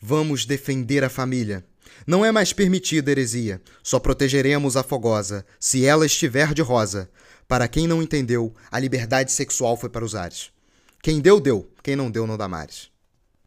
Vamos defender a família. Não é mais permitida heresia, só protegeremos a fogosa, se ela estiver de rosa. Para quem não entendeu, a liberdade sexual foi para os ares. Quem deu, deu, quem não deu, não dá mais.